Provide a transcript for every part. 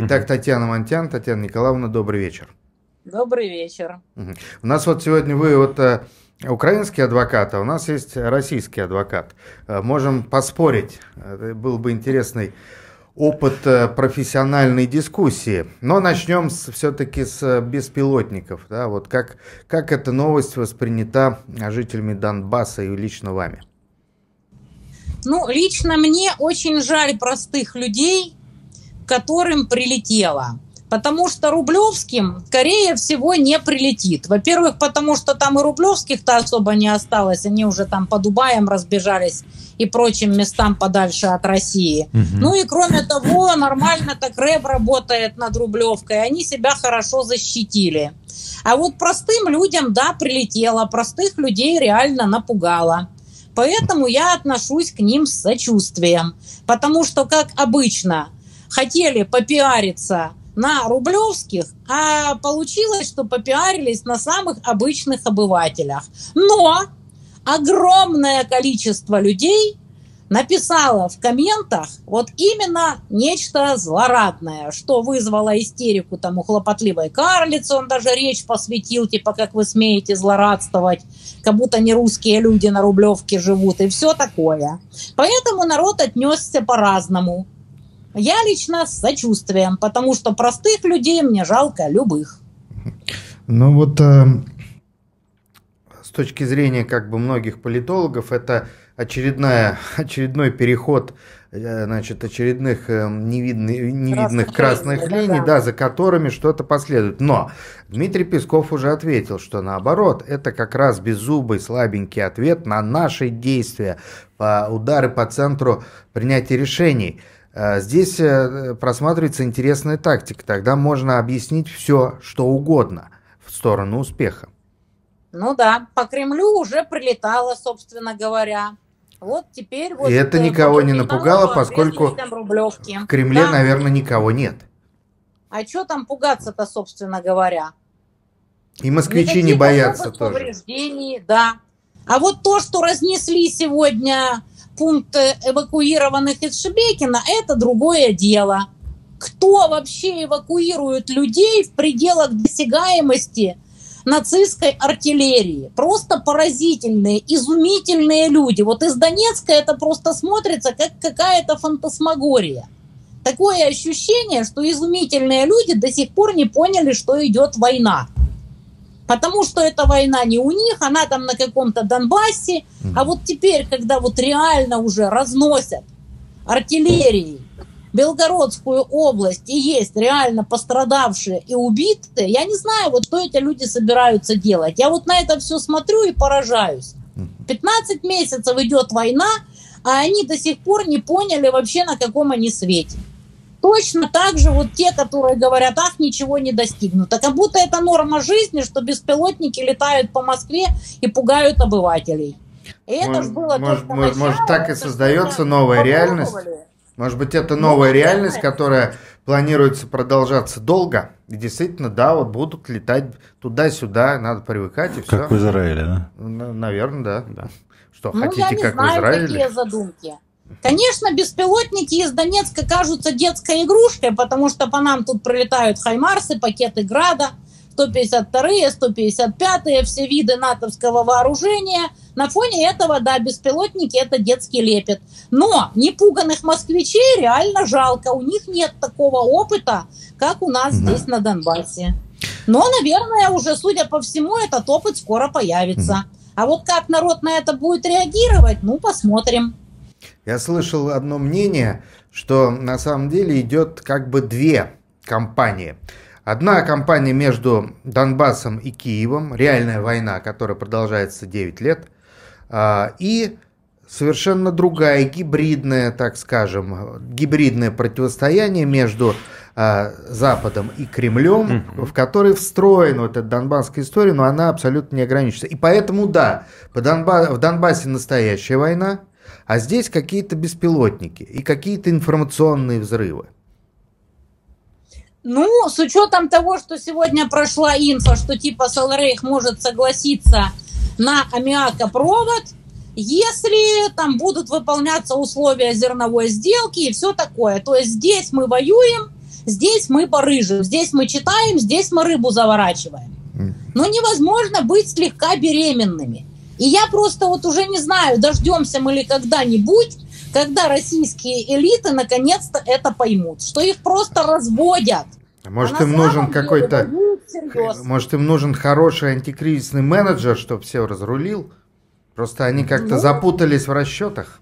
Итак, Татьяна Монтян, Татьяна Николаевна, добрый вечер. Добрый вечер. У нас вот сегодня вы вот э, украинский адвокат, а у нас есть российский адвокат. Э, можем поспорить. Это был бы интересный опыт э, профессиональной дискуссии. Но начнем все-таки с беспилотников. Да, вот как, как эта новость воспринята жителями Донбасса и лично вами? Ну, лично мне очень жаль простых людей, которым прилетело. Потому что Рублевским, скорее всего, не прилетит. Во-первых, потому что там и Рублевских-то особо не осталось. Они уже там по Дубаям разбежались и прочим местам подальше от России. Угу. Ну и кроме того, нормально так рэп работает над Рублевкой. Они себя хорошо защитили. А вот простым людям, да, прилетело. Простых людей реально напугало. Поэтому я отношусь к ним с сочувствием. Потому что, как обычно, хотели попиариться на рублевских, а получилось, что попиарились на самых обычных обывателях. Но огромное количество людей написала в комментах вот именно нечто злорадное, что вызвало истерику там у хлопотливой карлицы, он даже речь посвятил, типа, как вы смеете злорадствовать, как будто не русские люди на Рублевке живут, и все такое. Поэтому народ отнесся по-разному. Я лично с сочувствием, потому что простых людей мне жалко любых. Ну вот э, с точки зрения как бы многих политологов это очередная, очередной переход э, значит, очередных э, невидных, невидных красных, красных линий, да, да. да, за которыми что-то последует. Но Дмитрий Песков уже ответил, что наоборот, это как раз беззубый, слабенький ответ на наши действия, по удары по центру принятия решений. Э, здесь просматривается интересная тактика. Тогда можно объяснить все, что угодно в сторону успеха. Ну да, по Кремлю уже прилетало, собственно говоря. Вот теперь вот... И это никого не напугало, поскольку в Кремле, да. наверное, никого нет. А что там пугаться-то, собственно говоря? И москвичи Никаких не боятся тоже. Повреждений, да. А вот то, что разнесли сегодня пункт эвакуированных из Шебекина, это другое дело. Кто вообще эвакуирует людей в пределах досягаемости нацистской артиллерии. Просто поразительные, изумительные люди. Вот из Донецка это просто смотрится как какая-то фантасмагория. Такое ощущение, что изумительные люди до сих пор не поняли, что идет война. Потому что эта война не у них, она там на каком-то Донбассе. А вот теперь, когда вот реально уже разносят артиллерией Белгородскую область и есть реально пострадавшие и убитые, я не знаю, вот что эти люди собираются делать. Я вот на это все смотрю и поражаюсь. 15 месяцев идет война, а они до сих пор не поняли вообще, на каком они свете. Точно так же вот те, которые говорят, ах, ничего не достигнут. А как будто это норма жизни, что беспилотники летают по Москве и пугают обывателей. И это может, было может, может, может так и создается новая реальность? Может быть, это ну, новая реальность, которая планируется продолжаться долго. И действительно, да, вот будут летать туда-сюда, надо привыкать и все. Как в Израиле, да? Наверное, да. да. Что, ну, хотите, я не как знаю, в Израиле? Какие задумки. Конечно, беспилотники из Донецка кажутся детской игрушкой, потому что по нам тут пролетают хаймарсы, пакеты Града – 152-е, 155-е, все виды натовского вооружения. На фоне этого, да, беспилотники – это детский лепет. Но непуганных москвичей реально жалко. У них нет такого опыта, как у нас да. здесь на Донбассе. Но, наверное, уже, судя по всему, этот опыт скоро появится. А вот как народ на это будет реагировать, ну, посмотрим. Я слышал одно мнение, что на самом деле идет как бы две кампании – Одна кампания между Донбассом и Киевом, реальная война, которая продолжается 9 лет, а, и совершенно другая, гибридная, так скажем, гибридное противостояние между а, Западом и Кремлем, mm-hmm. в который встроена вот эта донбасская история, но она абсолютно не ограничится. И поэтому, да, по Донба- в Донбассе настоящая война, а здесь какие-то беспилотники и какие-то информационные взрывы. Ну, с учетом того, что сегодня прошла инфа, что типа Соларейх может согласиться на аммиакопровод, если там будут выполняться условия зерновой сделки и все такое. То есть здесь мы воюем, здесь мы барыжим, здесь мы читаем, здесь мы рыбу заворачиваем. Но невозможно быть слегка беременными. И я просто вот уже не знаю, дождемся мы ли когда-нибудь, когда российские элиты наконец-то это поймут, что их просто разводят. А может, а им нужен какой-то... Может, им нужен хороший антикризисный менеджер, чтобы все разрулил? Просто они как-то ну, запутались в расчетах.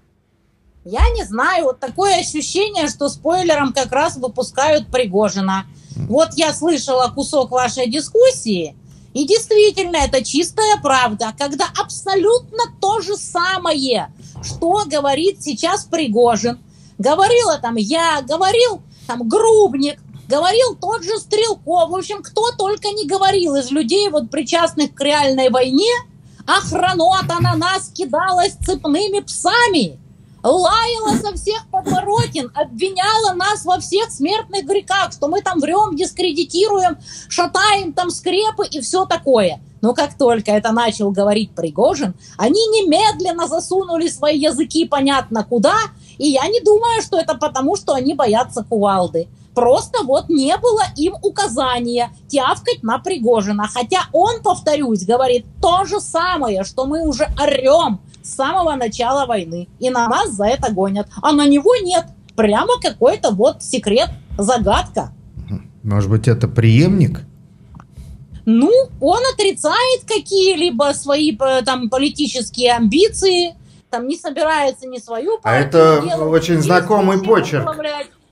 Я не знаю, вот такое ощущение, что спойлером как раз выпускают Пригожина. Вот я слышала кусок вашей дискуссии, и действительно, это чистая правда, когда абсолютно то же самое, что говорит сейчас Пригожин. Говорила там я, говорил там Грубник, говорил тот же Стрелков. В общем, кто только не говорил из людей, вот причастных к реальной войне, охранота на нас кидалась цепными псами лаяла со всех подворотен, обвиняла нас во всех смертных грехах, что мы там врем, дискредитируем, шатаем там скрепы и все такое. Но как только это начал говорить Пригожин, они немедленно засунули свои языки понятно куда, и я не думаю, что это потому, что они боятся кувалды. Просто вот не было им указания тявкать на Пригожина. Хотя он, повторюсь, говорит то же самое, что мы уже орем с самого начала войны. И на нас за это гонят. А на него нет. Прямо какой-то вот секрет, загадка. Может быть, это преемник? Ну, он отрицает какие-либо свои э, там политические амбиции, там не собирается ни свою партию. А это делать, очень знакомый почерк.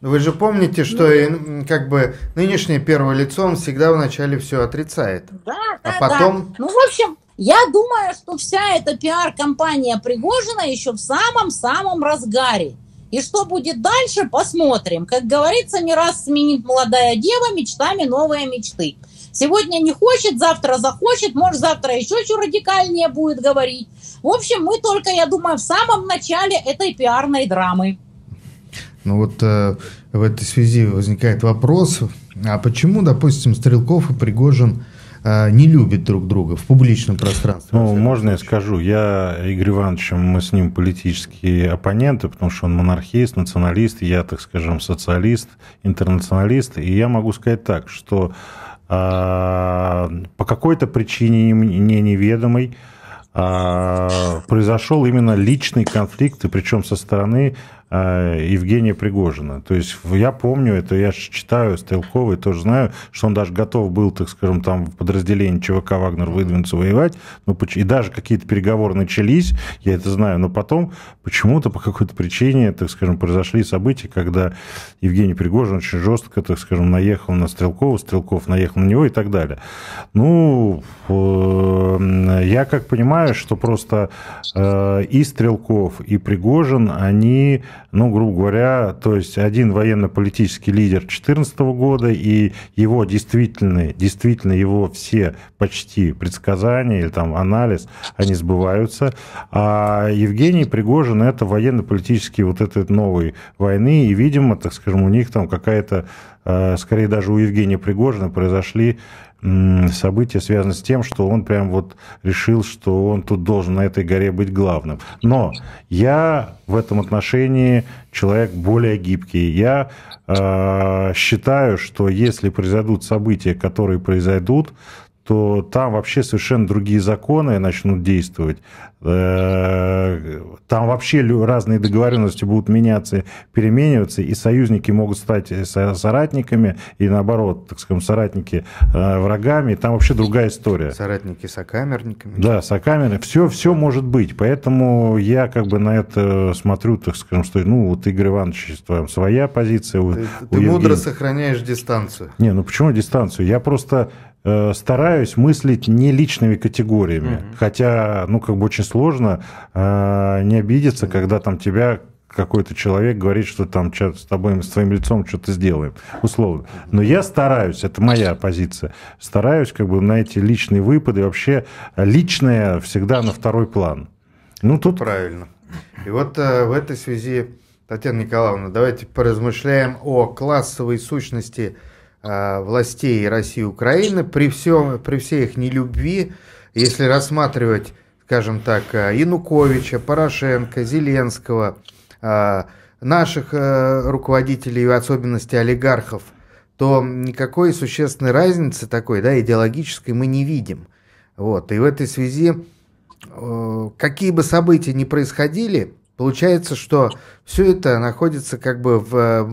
Вы же помните, что ну, как бы нынешнее первое лицо, он всегда вначале все отрицает. Да, а да, потом... да. Ну, в общем, я думаю, что вся эта пиар-компания Пригожина еще в самом-самом разгаре. И что будет дальше, посмотрим. Как говорится, не раз сменит молодая дева мечтами новые мечты. Сегодня не хочет, завтра захочет, может, завтра еще чуть радикальнее будет говорить. В общем, мы только, я думаю, в самом начале этой пиарной драмы. Ну вот э, в этой связи возникает вопрос, а почему, допустим, Стрелков и Пригожин не любят друг друга в публичном пространстве. Ну, можно я скажу, я Игорь Ивановичем, мы с ним политические оппоненты, потому что он монархист, националист, я, так скажем, социалист, интернационалист, и я могу сказать так, что а, по какой-то причине мне неведомой а, произошел именно личный конфликт, и причем со стороны Э, Евгения Пригожина. То есть я помню это, я читаю Стрелкова и тоже знаю, что он даже готов был, так скажем, там в подразделении ЧВК «Вагнер» выдвинуться воевать, ну, и даже какие-то переговоры начались, я это знаю, но потом почему-то по какой-то причине, так скажем, произошли события, когда Евгений Пригожин очень жестко, так скажем, наехал на Стрелкова, Стрелков наехал на него и так далее. Ну, э, я как понимаю, что просто э, и Стрелков, и Пригожин, они ну, грубо говоря, то есть один военно-политический лидер 2014 года и его действительно, действительно его все почти предсказания или там анализ, они сбываются. А Евгений Пригожин это военно-политический вот этой новой войны, и, видимо, так скажем, у них там какая-то, э, скорее даже у Евгения Пригожина произошли события связаны с тем, что он прям вот решил, что он тут должен на этой горе быть главным. Но я в этом отношении человек более гибкий. Я э, считаю, что если произойдут события, которые произойдут, то там вообще совершенно другие законы начнут действовать. Э, там вообще разные договоренности будут меняться, перемениваться, и союзники могут стать соратниками, и наоборот, так скажем, соратники э, врагами. Там вообще другая история. Соратники сокамерниками. Да, сокамеры. Все, все может быть. Поэтому я как бы на это смотрю, так скажем, что ну вот Игорь Иванович, там своя позиция. Ты, у ты мудро сохраняешь дистанцию. Не, ну почему дистанцию? Я просто Э, стараюсь мыслить не личными категориями. Mm-hmm. Хотя, ну, как бы очень сложно э, не обидеться, когда там тебя какой-то человек говорит, что там с тобой, с твоим лицом что-то сделаем, условно. Но я стараюсь, это моя позиция, стараюсь как бы на эти личные выпады, вообще личное всегда на второй план. Ну, тут... Правильно. И вот э, в этой связи, Татьяна Николаевна, давайте поразмышляем о классовой сущности Э, властей России и Украины при, всем, при всей их нелюбви, если рассматривать, скажем так, э, Януковича, Порошенко, Зеленского, э, наших руководителей, в особенности олигархов, то никакой существенной разницы такой, да, идеологической мы не видим. Вот. И в этой связи, э, какие бы события ни происходили, получается, что все это находится как бы в,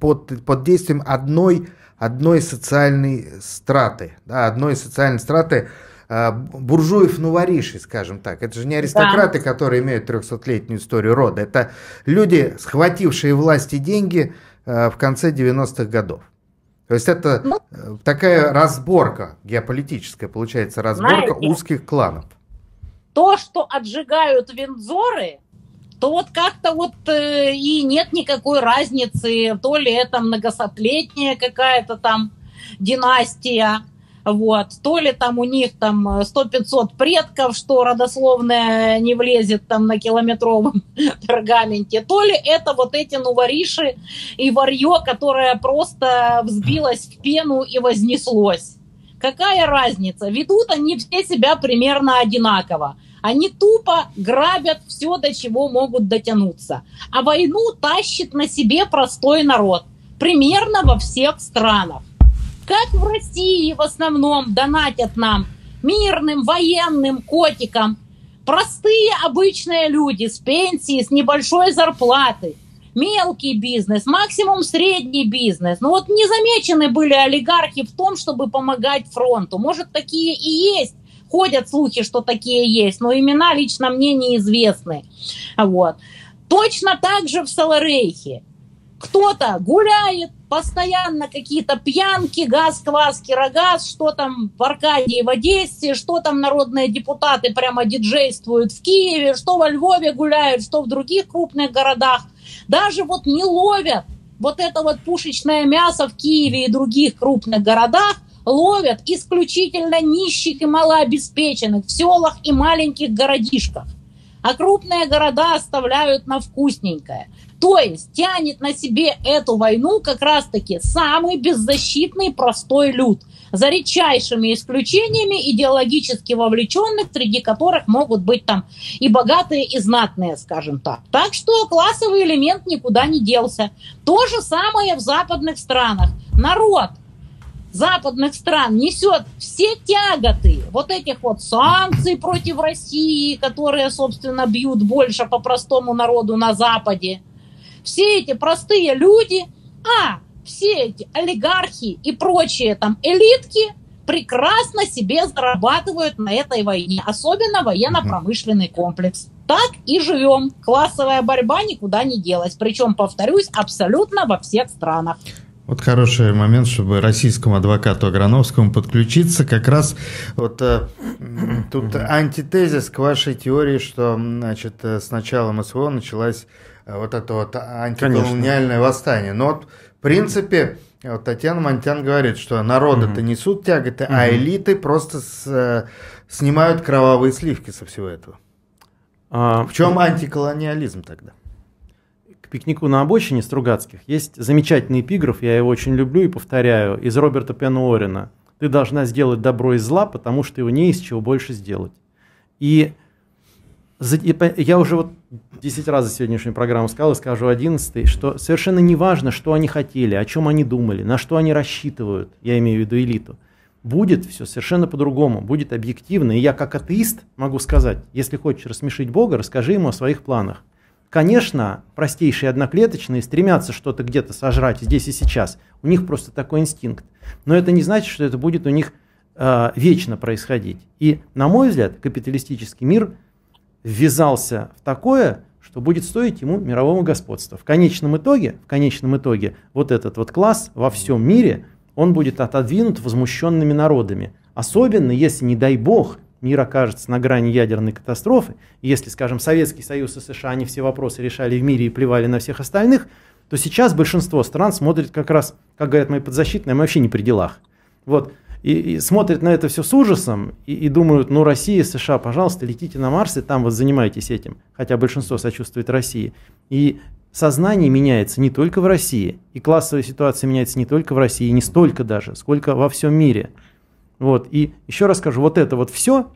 под, под действием одной, одной социальной страты, да, одной социальной страты, а, буржуев новоришей, скажем так. Это же не аристократы, да. которые имеют 300-летнюю историю рода. Это люди, схватившие власти деньги а, в конце 90-х годов. То есть это ну, э, такая разборка геополитическая, получается, разборка знаете, узких кланов. То, что отжигают вензоры, то вот как-то вот э, и нет никакой разницы, то ли это многосотлетняя какая-то там династия, вот. То ли там у них там 100-500 предков, что родословная не влезет там на километровом пергаменте, то ли это вот эти нувориши и варье, которое просто взбилось в пену и вознеслось. Какая разница? Ведут они все себя примерно одинаково. Они тупо грабят все, до чего могут дотянуться. А войну тащит на себе простой народ. Примерно во всех странах. Как в России в основном донатят нам мирным военным котикам, простые обычные люди с пенсией, с небольшой зарплатой, мелкий бизнес, максимум средний бизнес. Но вот не замечены были олигархи в том, чтобы помогать фронту. Может, такие и есть. Ходят слухи, что такие есть, но имена лично мне неизвестны. Вот. Точно так же в Саларейхе. Кто-то гуляет, постоянно какие-то пьянки, газ, квас, кирогаз, что там в Аркадии, в Одессе, что там народные депутаты прямо диджействуют в Киеве, что во Львове гуляют, что в других крупных городах. Даже вот не ловят вот это вот пушечное мясо в Киеве и других крупных городах, ловят исключительно нищих и малообеспеченных в селах и маленьких городишках. А крупные города оставляют на вкусненькое. То есть тянет на себе эту войну как раз-таки самый беззащитный простой люд, за редчайшими исключениями идеологически вовлеченных, среди которых могут быть там и богатые, и знатные, скажем так. Так что классовый элемент никуда не делся. То же самое в западных странах. Народ западных стран несет все тяготы вот этих вот санкций против России, которые, собственно, бьют больше по простому народу на Западе все эти простые люди, а все эти олигархи и прочие там элитки прекрасно себе зарабатывают на этой войне, особенно военно-промышленный комплекс. Так и живем. Классовая борьба никуда не делась. Причем, повторюсь, абсолютно во всех странах. Вот хороший момент, чтобы российскому адвокату Аграновскому подключиться. Как раз вот э, тут антитезис к вашей теории, что значит, э, с началом СВО началась Э, вот это вот антиколониальное Конечно. восстание. Но вот, принципе, вот Татьяна Монтян говорит, что народы-то угу. несут тяготы, а элиты просто с, э, снимают кровавые сливки со всего этого. А, в чем антиколониализм тогда? К пикнику на обочине Стругацких есть замечательный эпиграф, я его очень люблю и повторяю, из Роберта Пенуорина. Ты должна сделать добро из зла, потому что его не из чего больше сделать. И я уже вот 10 раз за сегодняшнюю программу сказал и скажу 11, что совершенно не важно, что они хотели, о чем они думали, на что они рассчитывают, я имею в виду элиту. Будет все совершенно по-другому, будет объективно. И я как атеист могу сказать, если хочешь рассмешить Бога, расскажи ему о своих планах. Конечно, простейшие одноклеточные стремятся что-то где-то сожрать здесь и сейчас. У них просто такой инстинкт. Но это не значит, что это будет у них э, вечно происходить. И, на мой взгляд, капиталистический мир – ввязался в такое, что будет стоить ему мирового господства. В конечном итоге, в конечном итоге вот этот вот класс во всем мире, он будет отодвинут возмущенными народами. Особенно, если, не дай бог, мир окажется на грани ядерной катастрофы, если, скажем, Советский Союз и США, они все вопросы решали в мире и плевали на всех остальных, то сейчас большинство стран смотрит как раз, как говорят мои подзащитные, мы вообще не при делах. Вот и, и смотрят на это все с ужасом и, и думают, ну Россия, США, пожалуйста, летите на Марс и там вот занимайтесь этим, хотя большинство сочувствует России. И сознание меняется не только в России, и классовая ситуация меняется не только в России, не столько даже, сколько во всем мире. Вот. И еще раз скажу, вот это вот все,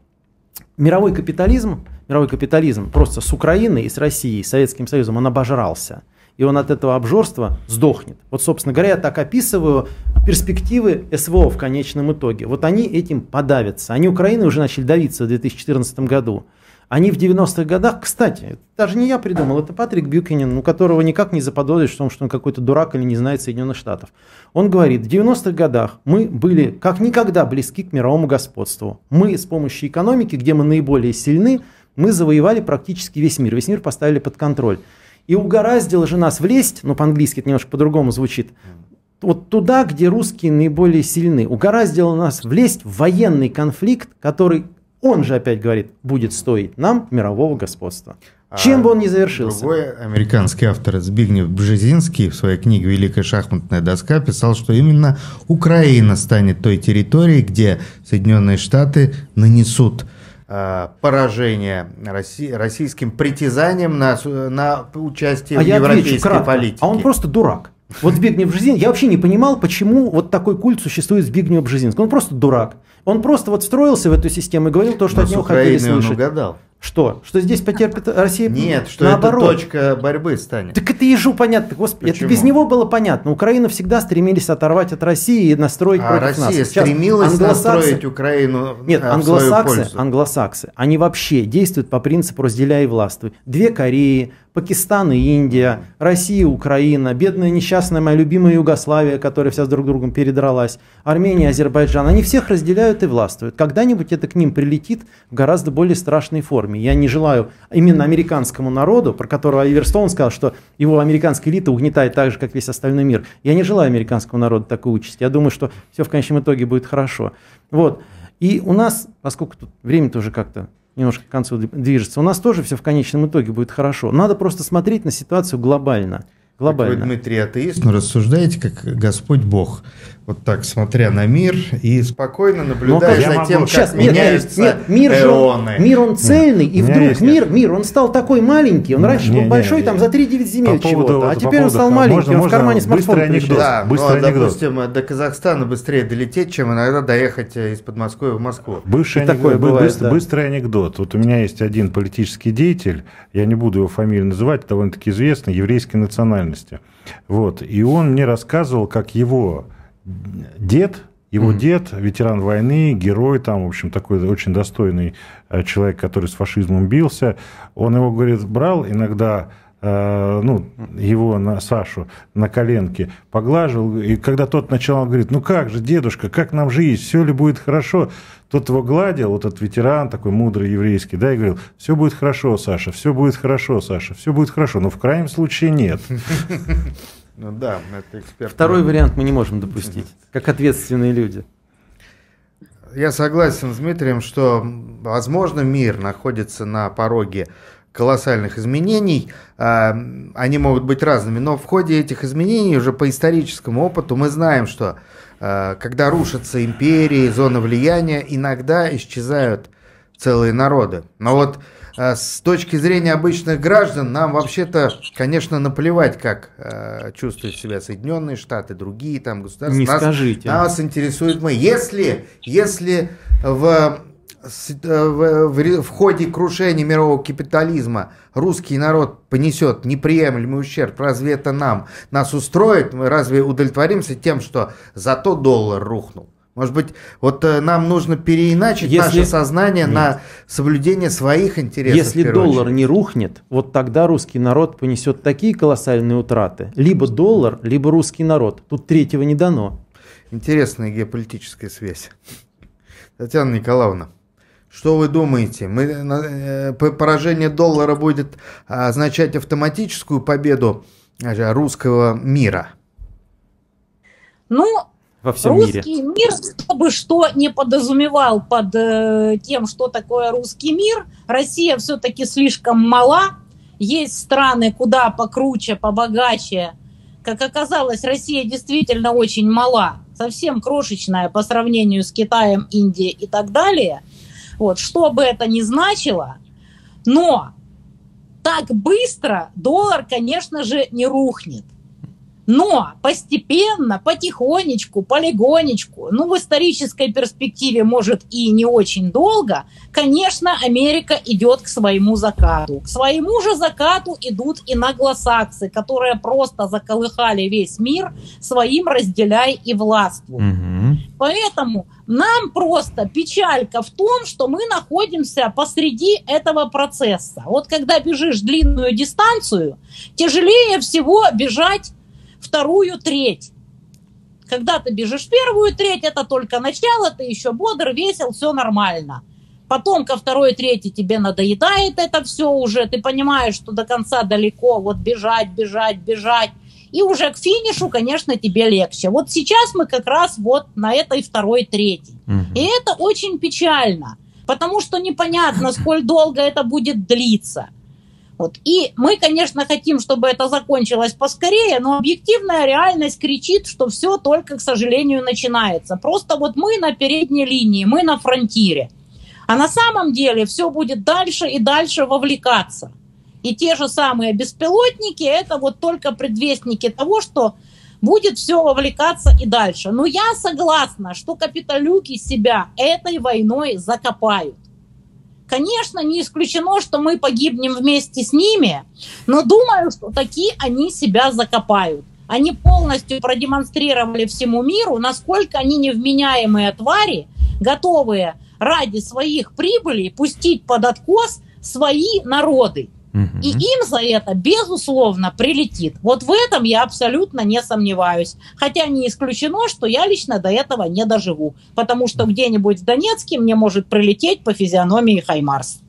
мировой капитализм, мировой капитализм просто с Украиной и с Россией, с Советским Союзом, он обожрался. И он от этого обжорства сдохнет. Вот, собственно говоря, я так описываю перспективы СВО в конечном итоге. Вот они этим подавятся. Они Украины уже начали давиться в 2014 году. Они в 90-х годах, кстати, даже не я придумал, это Патрик Бюкинин, у которого никак не заподозришь в том, что он какой-то дурак или не знает Соединенных Штатов. Он говорит, в 90-х годах мы были как никогда близки к мировому господству. Мы с помощью экономики, где мы наиболее сильны, мы завоевали практически весь мир. Весь мир поставили под контроль. И угораздило же нас влезть, но по-английски это немножко по-другому звучит, вот туда, где русские наиболее сильны. Угораздило нас влезть в военный конфликт, который он же опять говорит, будет стоить нам мирового господства. А Чем бы он ни завершился. Другой американский автор Збигнев Бжезинский в своей книге «Великая шахматная доска» писал, что именно Украина станет той территорией, где Соединенные Штаты нанесут поражение России, российским притязанием на, на участие а в европейской политике. А он просто дурак. Вот Збигнев Бжезинский, я вообще не понимал, почему вот такой культ существует Збигнев Бжезинский. Он просто дурак. Он просто вот встроился в эту систему и говорил то, что Но от него хотели слышать. он угадал. Что? Что здесь потерпит Россия? Нет, что Наоборот. это точка борьбы станет. Так это ежу понятно. Господи, Почему? это без него было понятно. Украина всегда стремились оторвать от России и настроить а против Россия нас. Сейчас стремилась англосаксы... настроить Украину Нет, в англосаксы, англосаксы, они вообще действуют по принципу разделяй и властвуй. Две Кореи, Пакистан и Индия, Россия, Украина, бедная несчастная моя любимая Югославия, которая вся с друг другом передралась, Армения, Азербайджан, они всех разделяют и властвуют. Когда-нибудь это к ним прилетит в гораздо более страшной форме. Я не желаю именно американскому народу, про которого Оливер сказал, что его американская элита угнетает так же, как весь остальной мир. Я не желаю американскому народу такой участи. Я думаю, что все в конечном итоге будет хорошо. Вот. И у нас, поскольку тут время тоже как-то немножко к концу движется. У нас тоже все в конечном итоге будет хорошо. Надо просто смотреть на ситуацию глобально. глобально. Вы, Дмитрий, атеист, но рассуждаете как Господь Бог вот так смотря на мир и спокойно наблюдая за тем, как Сейчас, меняются нет, нет, мир эоны. Же, мир он цельный, и вдруг мир, мир, он стал такой маленький, он раньше был большой, там за 3-9 земель чего-то, а теперь он стал маленький, он в кармане смартфона анекдот, Да, быстрый ну, анекдот. допустим, до Казахстана быстрее долететь, чем иногда доехать из Подмосковья в Москву. Бывший анекдот, такое бывает, быстрый, да. быстрый анекдот. Вот у меня есть один политический деятель, я не буду его фамилию называть, довольно-таки известный, еврейской национальности. Вот, и он мне рассказывал, как его дед, его mm-hmm. дед, ветеран войны, герой, там, в общем, такой очень достойный э, человек, который с фашизмом бился, он его, говорит, брал иногда э, ну, его на Сашу на коленке поглаживал, и когда тот начал, он говорит, ну как же, дедушка, как нам жить, все ли будет хорошо? Тот его гладил, вот этот ветеран такой мудрый еврейский, да, и говорил, все будет хорошо, Саша, все будет хорошо, Саша, все будет хорошо, но в крайнем случае нет. Ну да, это эксперт. Второй вариант мы не можем допустить, как ответственные люди. Я согласен с Дмитрием, что, возможно, мир находится на пороге колоссальных изменений. А, они могут быть разными, но в ходе этих изменений уже по историческому опыту мы знаем, что а, когда рушатся империи, зоны влияния, иногда исчезают целые народы. Но вот с точки зрения обычных граждан, нам вообще-то, конечно, наплевать, как э, чувствуют себя Соединенные Штаты, другие там государства. Не нас, скажите. Нас интересует мы. Если, если в, в, в, в ходе крушения мирового капитализма русский народ понесет неприемлемый ущерб, разве это нам, нас устроит? Мы разве удовлетворимся тем, что зато доллар рухнул? Может быть, вот э, нам нужно переиначить если... наше сознание Нет. на соблюдение своих интересов. Если доллар очередь. не рухнет, вот тогда русский народ понесет такие колоссальные утраты. Либо доллар, либо русский народ. Тут третьего не дано. Интересная геополитическая связь. Татьяна Николаевна, что вы думаете? Мы, э, поражение доллара будет означать автоматическую победу э, русского мира? Ну, во всем русский мире. мир, чтобы что не подразумевал под э, тем, что такое русский мир, Россия все-таки слишком мала. Есть страны куда покруче, побогаче. Как оказалось, Россия действительно очень мала, совсем крошечная по сравнению с Китаем, Индией и так далее. Вот, что бы это ни значило, но так быстро доллар, конечно же, не рухнет. Но постепенно, потихонечку, полигонечку, ну, в исторической перспективе, может, и не очень долго, конечно, Америка идет к своему закату. К своему же закату идут и наглосаксы, которые просто заколыхали весь мир своим разделяй и властву. Угу. Поэтому нам просто печалька в том, что мы находимся посреди этого процесса. Вот когда бежишь длинную дистанцию, тяжелее всего бежать вторую треть. Когда ты бежишь первую треть, это только начало, ты еще бодр, весел, все нормально. Потом ко второй трети тебе надоедает это все уже, ты понимаешь, что до конца далеко, вот бежать, бежать, бежать. И уже к финишу, конечно, тебе легче. Вот сейчас мы как раз вот на этой второй трети. Угу. И это очень печально, потому что непонятно, сколь долго это будет длиться. Вот. И мы, конечно, хотим, чтобы это закончилось поскорее, но объективная реальность кричит, что все только, к сожалению, начинается. Просто вот мы на передней линии, мы на фронтире. А на самом деле все будет дальше и дальше вовлекаться. И те же самые беспилотники – это вот только предвестники того, что будет все вовлекаться и дальше. Но я согласна, что капиталюки себя этой войной закопают. Конечно, не исключено, что мы погибнем вместе с ними, но думаю, что такие они себя закопают. Они полностью продемонстрировали всему миру, насколько они невменяемые твари, готовые ради своих прибылей пустить под откос свои народы. И им за это, безусловно, прилетит. Вот в этом я абсолютно не сомневаюсь. Хотя не исключено, что я лично до этого не доживу. Потому что где-нибудь в Донецке мне может прилететь по физиономии Хаймарс.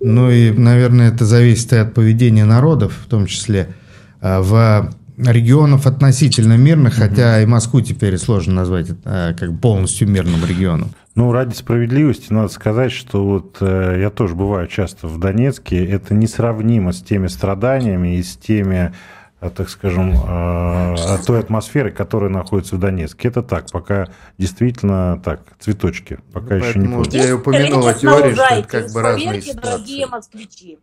Ну и, наверное, это зависит и от поведения народов, в том числе. А, в регионов относительно мирных, хотя и Москву теперь сложно назвать а, как полностью мирным регионом. Ну, ради справедливости надо сказать, что вот э, я тоже бываю часто в Донецке. Это несравнимо с теми страданиями и с теми, э, так скажем, э, той атмосферой, которая находится в Донецке. Это так, пока действительно так, цветочки, пока ну, еще не понял. Я и упомянула теорию, что это как бы разные ситуации. дорогие москвичи.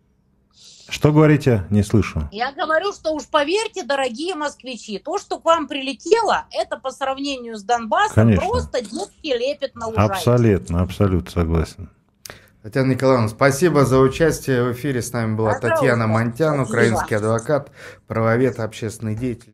Что говорите? Не слышу. Я говорю, что уж поверьте, дорогие москвичи, то, что к вам прилетело, это по сравнению с Донбассом Конечно. просто детский лепет на лужайке. Абсолютно, абсолютно согласен. Татьяна Николаевна, спасибо за участие в эфире. С нами была Пожалуйста, Татьяна Монтян, украинский адвокат, правовед, общественный деятель.